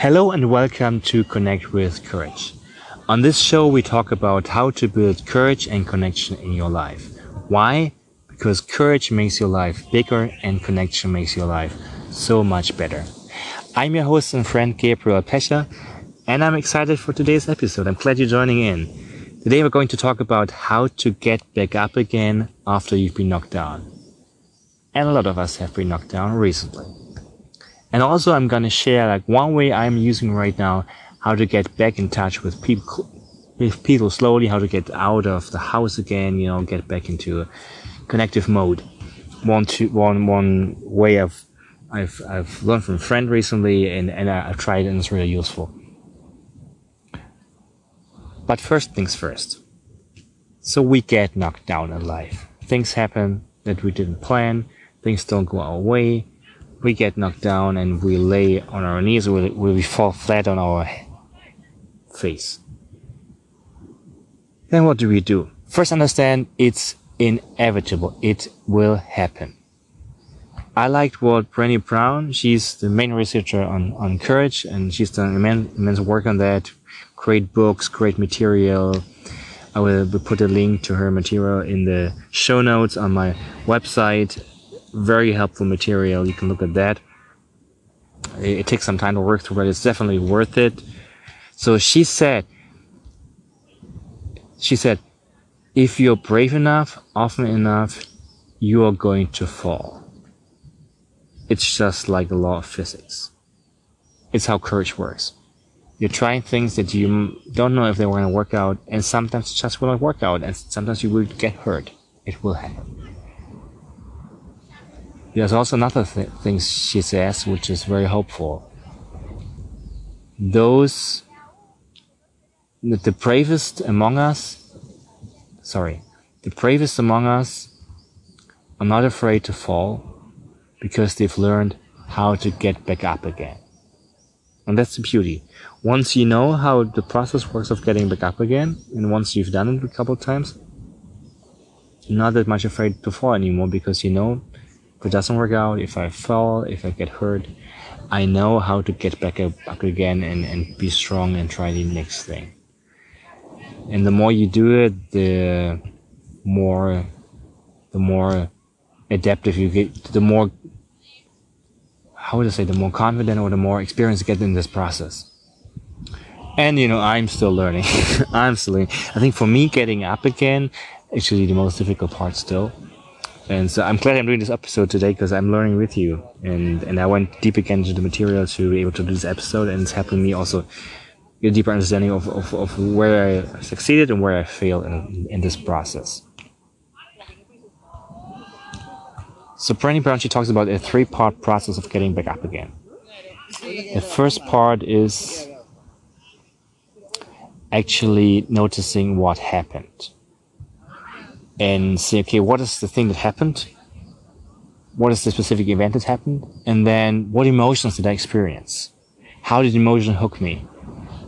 Hello and welcome to Connect with Courage. On this show, we talk about how to build courage and connection in your life. Why? Because courage makes your life bigger and connection makes your life so much better. I'm your host and friend Gabriel Pecher, and I'm excited for today's episode. I'm glad you're joining in. Today, we're going to talk about how to get back up again after you've been knocked down. And a lot of us have been knocked down recently. And also, I'm to share like one way I'm using right now how to get back in touch with people, with people slowly, how to get out of the house again, you know, get back into a connective mode. One, two, one, one way I've, I've, I've learned from a friend recently and, and I've tried and it's really useful. But first things first. So we get knocked down in life. Things happen that we didn't plan. Things don't go our way. We get knocked down and we lay on our knees we, we fall flat on our face. Then what do we do? First understand it's inevitable. It will happen. I liked what Brené Brown, she's the main researcher on, on courage and she's done immense, immense work on that. Great books, great material. I will put a link to her material in the show notes on my website. Very helpful material. You can look at that. It, it takes some time to work through, but it's definitely worth it. So she said, she said, if you're brave enough, often enough, you are going to fall. It's just like the law of physics. It's how courage works. You're trying things that you don't know if they are going to work out, and sometimes it just will not work out, and sometimes you will get hurt. It will happen. There's also another th- thing she says, which is very hopeful. Those the bravest among us, sorry, the bravest among us are not afraid to fall because they've learned how to get back up again. And that's the beauty. Once you know how the process works of getting back up again, and once you've done it a couple of times, you're not that much afraid to fall anymore because you know if it doesn't work out, if I fall, if I get hurt, I know how to get back up again and, and be strong and try the next thing and the more you do it, the more the more adaptive you get, the more how would I say, the more confident or the more experience you get in this process. And you know, I'm still learning. I'm still learning. I think for me, getting up again, actually the most difficult part still. And so I'm glad I'm doing this episode today because I'm learning with you. And, and I went deep again into the material to be able to do this episode and it's helping me also get a deeper understanding of, of, of where I succeeded and where I failed in, in this process. So Brené Brown, she talks about a three-part process of getting back up again. The first part is actually noticing what happened and say, okay, what is the thing that happened? What is the specific event that happened? And then what emotions did I experience? How did emotion hook me?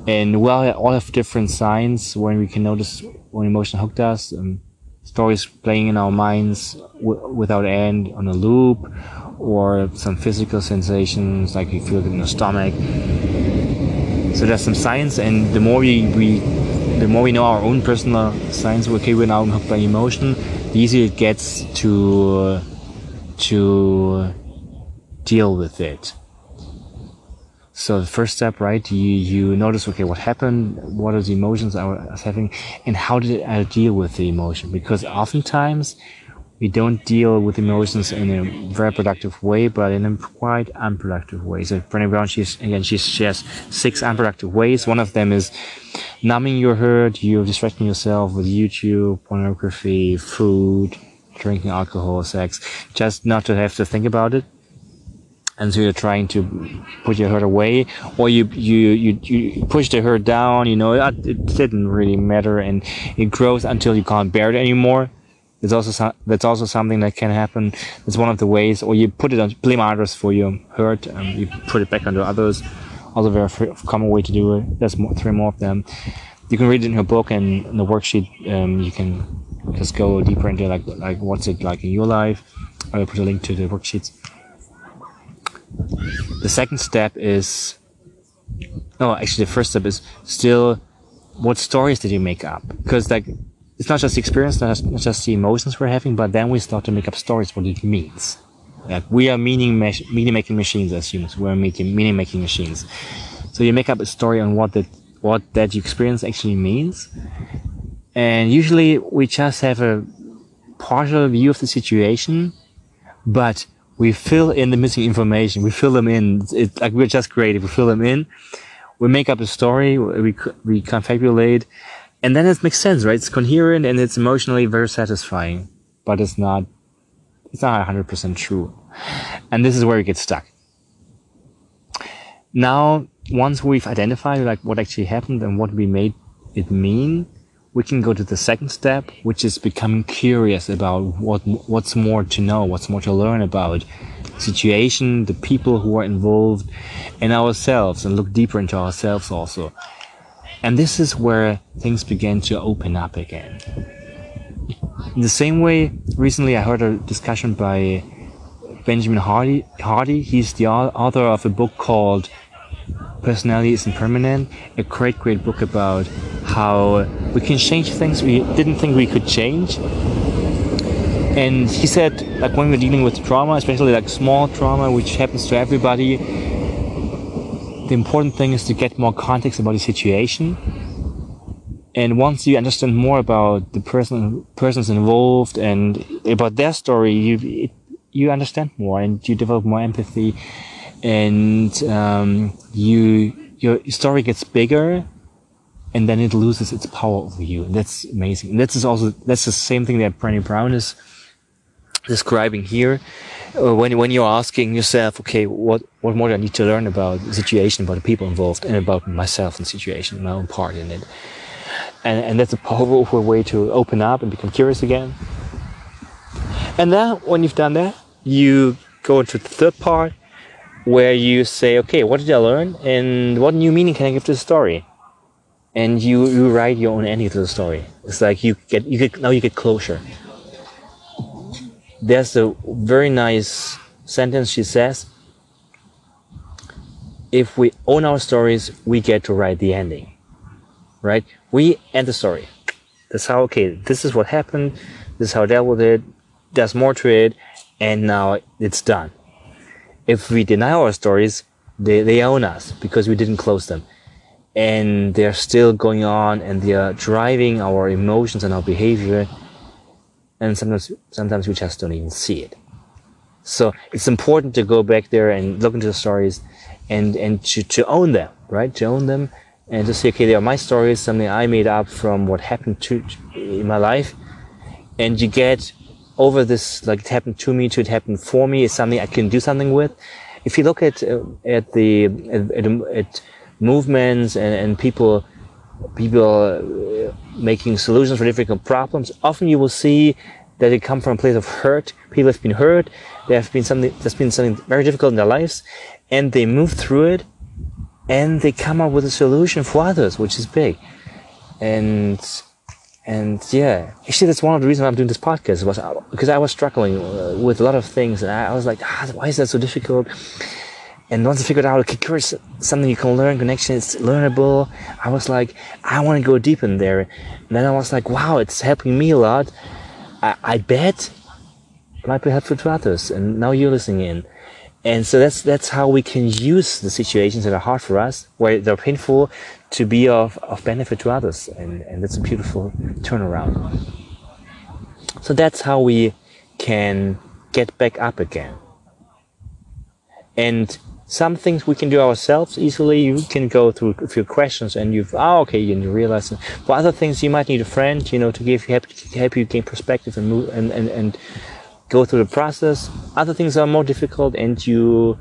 and we all have different signs when we can notice when emotion hooked us. Um, stories playing in our minds w- without end on a loop, or some physical sensations like you feel it in your stomach. So there's some signs, and the more we, we the more we know our own personal signs, okay, we're now hooked by emotion, the easier it gets to uh, to deal with it. So the first step, right? You you notice, okay, what happened? What are the emotions I was having, and how did I deal with the emotion? Because oftentimes we don't deal with emotions in a very productive way, but in a quite unproductive way. So Brené Brown, she's again, she shares six unproductive ways. One of them is numbing your hurt. You're distracting yourself with YouTube, pornography, food, drinking alcohol, sex, just not to have to think about it and so you're trying to put your hurt away or you you you, you push the hurt down you know it didn't really matter and it grows until you can't bear it anymore it's also that's also something that can happen. It's one of the ways or you put it on blame others for your hurt and you put it back onto others. Also very common way to do it. There's more, three more of them. You can read it in her book and in the worksheet um, you can just go deeper into like like what's it like in your life. I will put a link to the worksheets. The second step is no, actually, the first step is still what stories did you make up? Because like it's not just the experience, not just, the emotions we're having, but then we start to make up stories what it means. Like we are meaning meaning making machines as humans. We're making meaning making machines. So you make up a story on what that what that experience actually means, and usually we just have a partial view of the situation, but we fill in the missing information. We fill them in. It's like we're just creative. We fill them in. We make up a story. We we confabulate, and then it makes sense, right? It's coherent and it's emotionally very satisfying, but it's not. It's not hundred percent true, and this is where we get stuck. Now, once we've identified like what actually happened and what we made it mean, we can go to the second step, which is becoming curious about what what's more to know, what's more to learn about situation, the people who are involved, and ourselves, and look deeper into ourselves also. And this is where things begin to open up again. In the same way, recently I heard a discussion by Benjamin Hardy. Hardy. He's the author of a book called Personality Isn't Permanent, a great, great book about how we can change things we didn't think we could change. And he said, like when we're dealing with trauma, especially like small trauma, which happens to everybody, the important thing is to get more context about the situation. And once you understand more about the person, persons involved and about their story, you it, you understand more and you develop more empathy, and um, you your story gets bigger and then it loses its power over you. And that's amazing. And that's also that's the same thing that Brené Brown is describing here. Uh, when when you're asking yourself, okay, what what more do I need to learn about the situation, about the people involved, and about myself and the situation, my own part in it. And and that's a powerful way to open up and become curious again. And then when you've done that, you go into the third part where you say, okay, what did I learn, and what new meaning can I give to the story? and you you write your own ending to the story. It's like you get you get now you get closure. There's a very nice sentence she says. If we own our stories, we get to write the ending. Right? We end the story. That's how okay, this is what happened, this is how I dealt with it, there's more to it, and now it's done. If we deny our stories, they, they own us because we didn't close them and they're still going on and they are driving our emotions and our behavior and sometimes sometimes we just don't even see it. So it's important to go back there and look into the stories and and to, to own them right? To own them and to say okay they are my stories something i made up from what happened to in my life. And you get over this like it happened to me to it happened for me is something i can do something with. If you look at uh, at the at, at, at movements and, and people people uh, making solutions for difficult problems, often you will see that they come from a place of hurt. People have been hurt. There have been something that's been something very difficult in their lives, and they move through it, and they come up with a solution for others, which is big. And and yeah, actually, that's one of the reasons I'm doing this podcast was because I was struggling uh, with a lot of things, and I, was like, ah, why is that so difficult? And once I figured out, okay, curious, something you can learn, connection is learnable. I was like, I want to go deep in there. And then I was like, wow, it's helping me a lot. I, I bet it might be helpful to others. And now you're listening in. And so that's, that's how we can use the situations that are hard for us, where they're painful, to be of, of benefit to others. And, and that's a beautiful turnaround. So that's how we can get back up again. And some things we can do ourselves easily. You can go through a few questions and you've, oh, okay, and you realize. For other things, you might need a friend, you know, to give you, help, help you gain perspective and move and, and, and go through the process. Other things are more difficult and you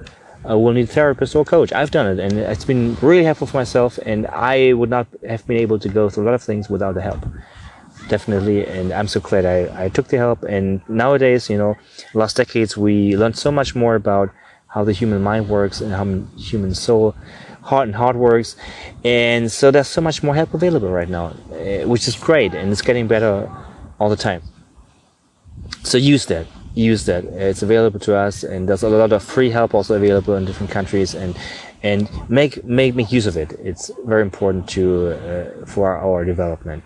uh, will need a therapist or coach. I've done it and it's been really helpful for myself and I would not have been able to go through a lot of things without the help. Definitely. And I'm so glad I, I took the help. And nowadays, you know, last decades, we learned so much more about how the human mind works and how human soul, heart and heart works. And so there's so much more help available right now, eh, which is great and it's getting better all the time. So use that. Use that. It's available to us, and there's a lot of free help also available in different countries. And and make make make use of it. It's very important to uh, for our development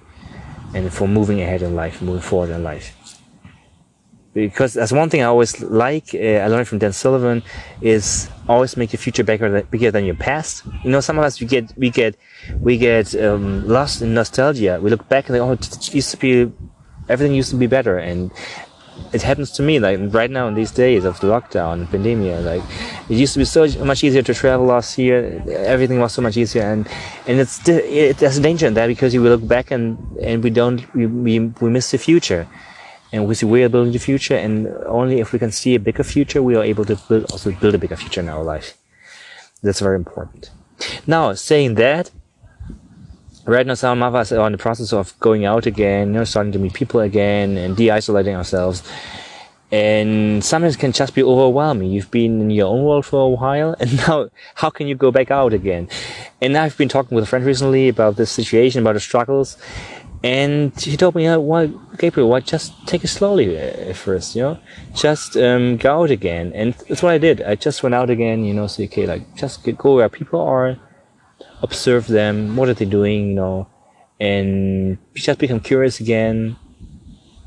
and for moving ahead in life, moving forward in life. Because that's one thing I always like. Uh, I learned from Dan Sullivan is always make your future bigger than, bigger than your past. You know, some of us we get we get we get um, lost in nostalgia. We look back and like, oh, it used to be everything used to be better, and it happens to me like right now in these days of the lockdown and pandemia like it used to be so much easier to travel last year everything was so much easier and and it's it, there's a danger in that because you look back and and we don't we, we, we miss the future and we see we are building the future and only if we can see a bigger future we are able to build also build a bigger future in our life that's very important now saying that right now some of us are in the process of going out again, you know, starting to meet people again and de-isolating ourselves. And sometimes it can just be overwhelming. You've been in your own world for a while, and now how can you go back out again? And I've been talking with a friend recently about this situation, about the struggles, and he told me, "Why, Gabriel? Why just take it slowly at first? You know, just um, go out again." And that's what I did. I just went out again. You know, so okay, like just go where people are, observe them, what are they doing, you know, and just become curious again.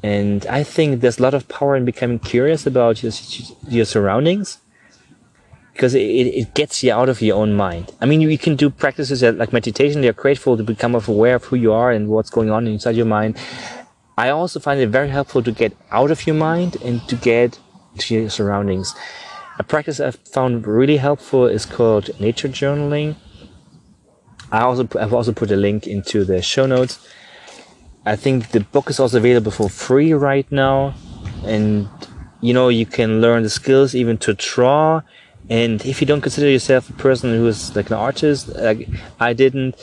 And I think there's a lot of power in becoming curious about your, your surroundings because it, it gets you out of your own mind. I mean, you can do practices like meditation. They're grateful to become aware of who you are and what's going on inside your mind. I also find it very helpful to get out of your mind and to get to your surroundings. A practice I've found really helpful is called nature journaling. I also I've also put a link into the show notes. I think the book is also available for free right now, and you know you can learn the skills even to draw. And if you don't consider yourself a person who is like an artist, like I didn't,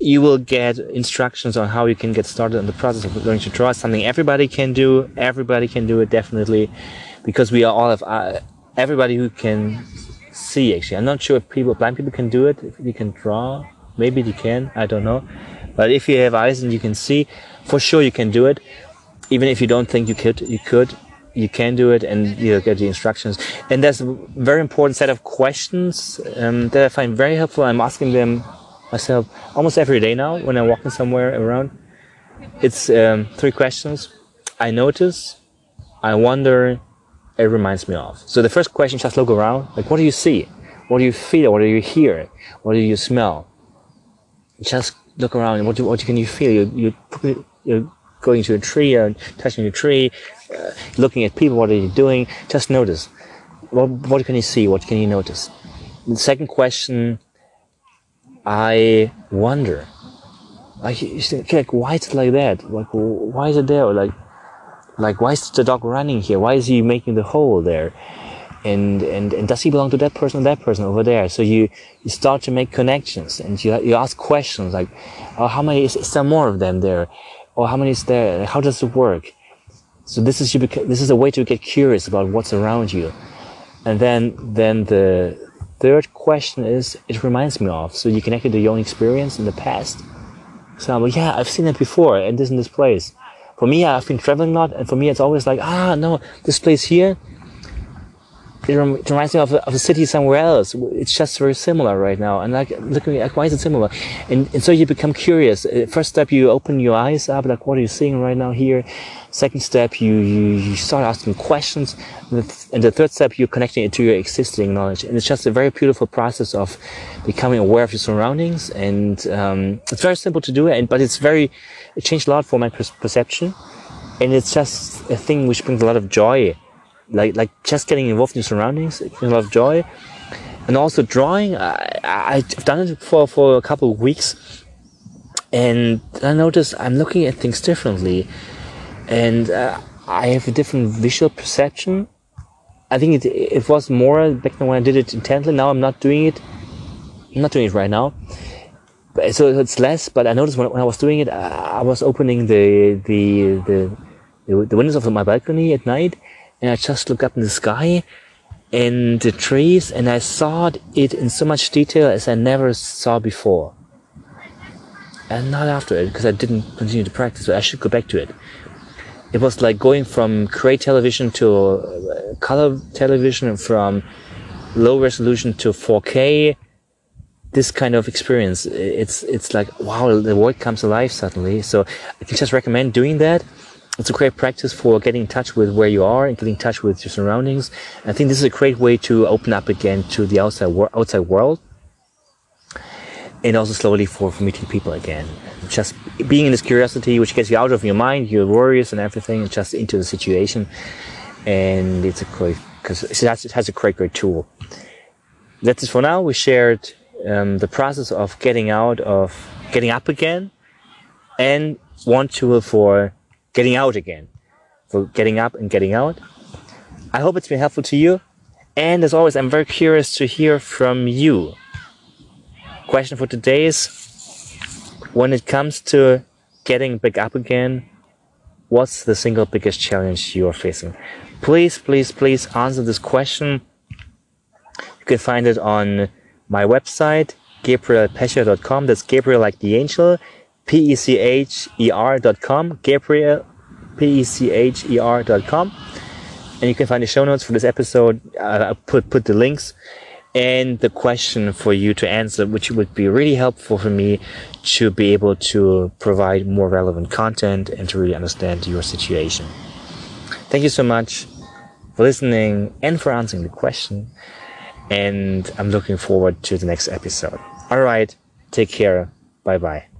you will get instructions on how you can get started on the process of learning to draw. Something everybody can do. Everybody can do it definitely, because we are all of uh, everybody who can see. Actually, I'm not sure if people blind people can do it. If you can draw, Maybe you can, I don't know. But if you have eyes and you can see, for sure you can do it. Even if you don't think you could, you could, you can do it and you'll get the instructions. And there's a very important set of questions um, that I find very helpful. I'm asking them myself almost every day now when I'm walking somewhere around. It's um, three questions. I notice, I wonder, it reminds me of. So the first question, just look around. Like, what do you see? What do you feel? What do you hear? What do you smell? just look around. What do, what can you feel? You you you're going to a tree and touching a tree, uh, looking at people. What are you doing? Just notice. What what can you see? What can you notice? The second question. I wonder. Like, like why is it like that? Like why is it there? Like like why is the dog running here? Why is he making the hole there? and, and, and does he belong to that person or that person over there? So you, you start to make connections and you, you ask questions like, oh, how many, is, is there more of them there? Or how many is there? How does it work? So this is, this is a way to get curious about what's around you. And then, then the third question is, it reminds me of, so you connect it to your own experience in the past. So I'm like, yeah, I've seen it before and this in this place. For me, I've been traveling a lot and for me, it's always like, ah, no, this place here, it, reminds me of a, of a city somewhere else. It's just very similar right now. And like, looking at why is it similar? And, and so you become curious. Uh, first step, you open your eyes up, like, what are you seeing right now here? Second step, you, you, you start asking questions. And the, th- and the third step, you're connecting it to your existing knowledge. And it's just a very beautiful process of becoming aware of your surroundings. And, um, it's very simple to do it, and, but it's very, it changed a lot for my per- perception. And it's just a thing which brings a lot of joy like like just getting involved in surroundings, a lot of joy, and also drawing. I, I've done it for for a couple of weeks, and I noticed I'm looking at things differently, and uh, I have a different visual perception. I think it it was more back then when I did it intently. Now I'm not doing it. I'm not doing it right now. So it's less, but I noticed when, when I was doing it, I, I was opening the the the the windows of my balcony at night and I just looked up in the sky and the trees and I saw it in so much detail as I never saw before. And not after it, because I didn't continue to practice, but I should go back to it. It was like going from gray television to uh, color television, from low resolution to 4K, this kind of experience. It's it's like wow, the world comes alive suddenly. So I can just recommend doing that. It's a great practice for getting in touch with where you are and getting in touch with your surroundings. I think this is a great way to open up again to the outside wor- outside world, and also slowly for, for meeting people again. Just being in this curiosity, which gets you out of your mind, your worries and everything, and just into the situation. And it's a great because it has, a great great tool. That's it for now. We shared um, the process of getting out of getting up again, and one tool for getting out again, for getting up and getting out. I hope it's been helpful to you. And as always, I'm very curious to hear from you. Question for today is when it comes to getting back up again, what's the single biggest challenge you are facing? Please, please, please answer this question. You can find it on my website, gabrielpecher.com. That's Gabriel like the angel, P E C H E R.com, Gabriel, P E C H E R.com. And you can find the show notes for this episode. Uh, I put, put the links and the question for you to answer, which would be really helpful for me to be able to provide more relevant content and to really understand your situation. Thank you so much for listening and for answering the question. And I'm looking forward to the next episode. All right. Take care. Bye bye.